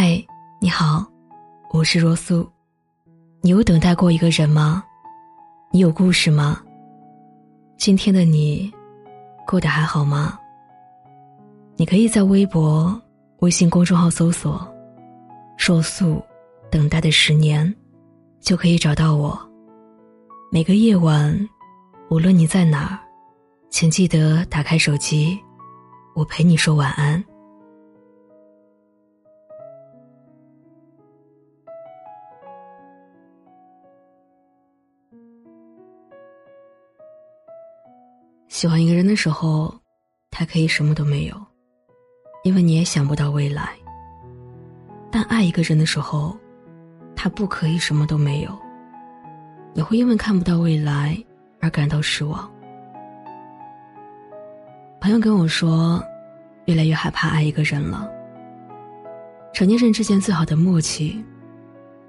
嗨，你好，我是若素。你有等待过一个人吗？你有故事吗？今天的你过得还好吗？你可以在微博、微信公众号搜索“若素等待的十年”，就可以找到我。每个夜晚，无论你在哪儿，请记得打开手机，我陪你说晚安。喜欢一个人的时候，他可以什么都没有，因为你也想不到未来。但爱一个人的时候，他不可以什么都没有，你会因为看不到未来而感到失望。朋友跟我说，越来越害怕爱一个人了。成年人之间最好的默契，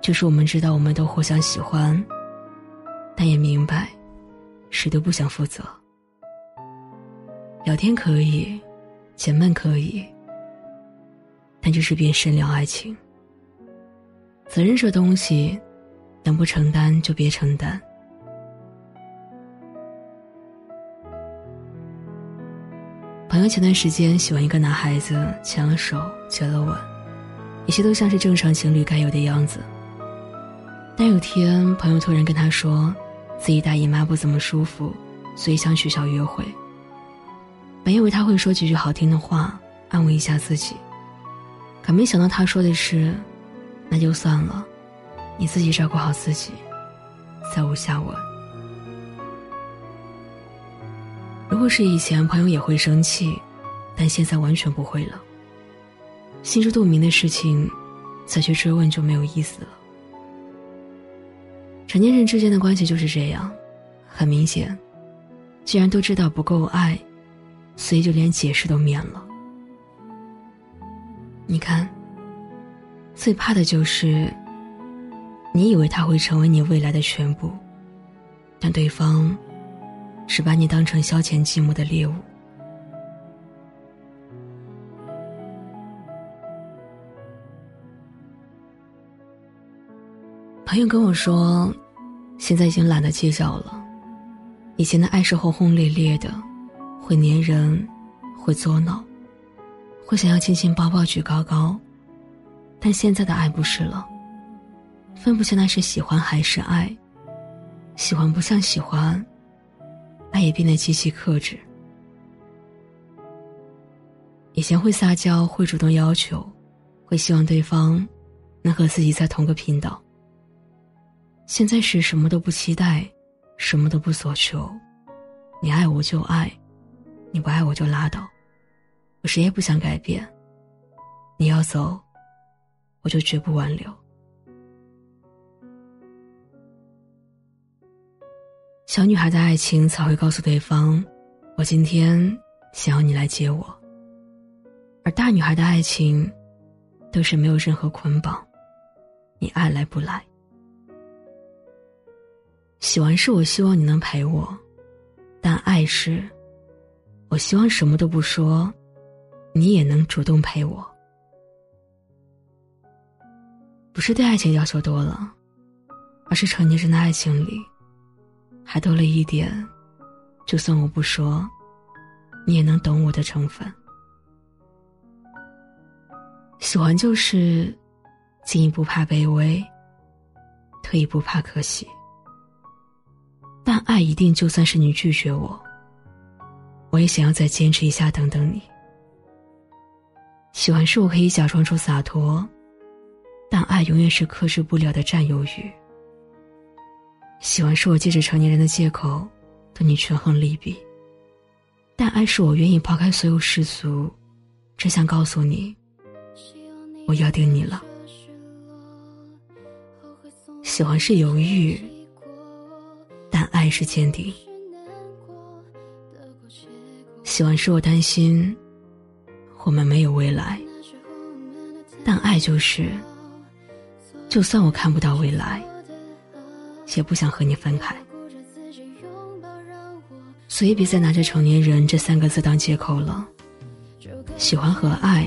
就是我们知道我们都互相喜欢，但也明白，谁都不想负责。聊天可以，解闷可以，但就是别深聊爱情。责任这东西，能不承担就别承担。朋友前段时间喜欢一个男孩子，牵了手，接了吻，一切都像是正常情侣该有的样子。但有天，朋友突然跟他说，自己大姨妈不怎么舒服，所以想取消约会。本以为他会说几句好听的话，安慰一下自己，可没想到他说的是：“那就算了，你自己照顾好自己，再无下文。”如果是以前，朋友也会生气，但现在完全不会了。心知肚明的事情，再去追问就没有意思了。成年人之间的关系就是这样，很明显，既然都知道不够爱。所以就连解释都免了。你看，最怕的就是，你以为他会成为你未来的全部，但对方，只把你当成消遣寂寞的猎物。朋友跟我说，现在已经懒得计较了，以前的爱是轰轰烈烈的。会粘人，会作闹，会想要亲亲抱抱举高高，但现在的爱不是了，分不清那是喜欢还是爱，喜欢不像喜欢，爱也变得极其克制。以前会撒娇，会主动要求，会希望对方能和自己在同个频道。现在是什么都不期待，什么都不索求，你爱我就爱。你不爱我就拉倒，我谁也不想改变。你要走，我就绝不挽留。小女孩的爱情才会告诉对方：“我今天想要你来接我。”而大女孩的爱情，都是没有任何捆绑，你爱来不来。喜欢是我希望你能陪我，但爱是。我希望什么都不说，你也能主动陪我。不是对爱情要求多了，而是成年人的爱情里，还多了一点，就算我不说，你也能懂我的成分。喜欢就是进一步怕卑微，退一步怕可惜。但爱一定就算是你拒绝我。我也想要再坚持一下，等等你。喜欢是我可以假装出洒脱，但爱永远是克制不了的占有欲。喜欢是我借着成年人的借口对你权衡利弊，但爱是我愿意抛开所有世俗，只想告诉你，我要定你了。喜欢是犹豫，但爱是坚定。喜欢是我担心，我们没有未来。但爱就是，就算我看不到未来，也不想和你分开。所以别再拿着“成年人”这三个字当借口了。喜欢和爱，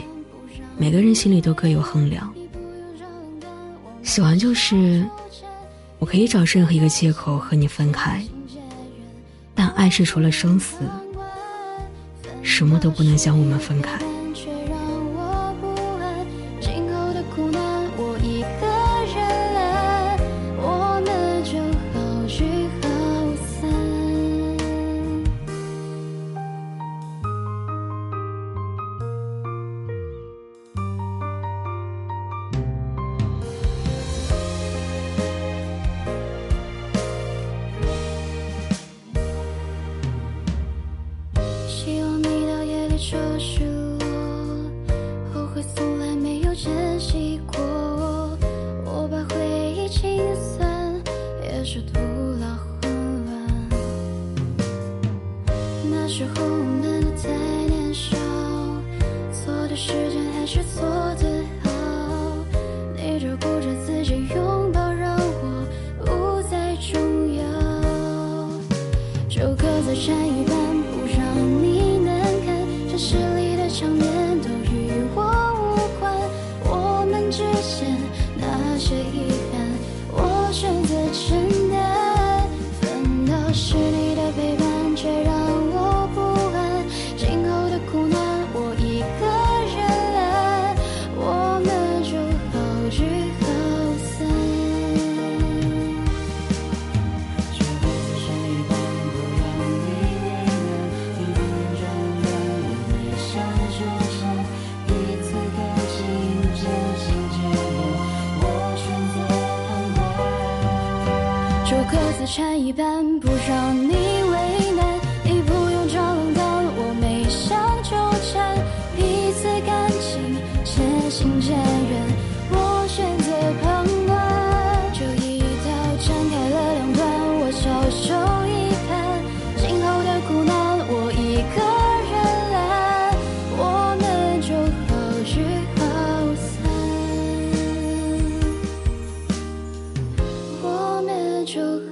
每个人心里都各有衡量。喜欢就是我可以找任何一个借口和你分开，但爱是除了生死，什么都不能将我们分开。是徒劳混乱。那时候我们都太年少错的时间还是错就各自缠一半，不让你 natural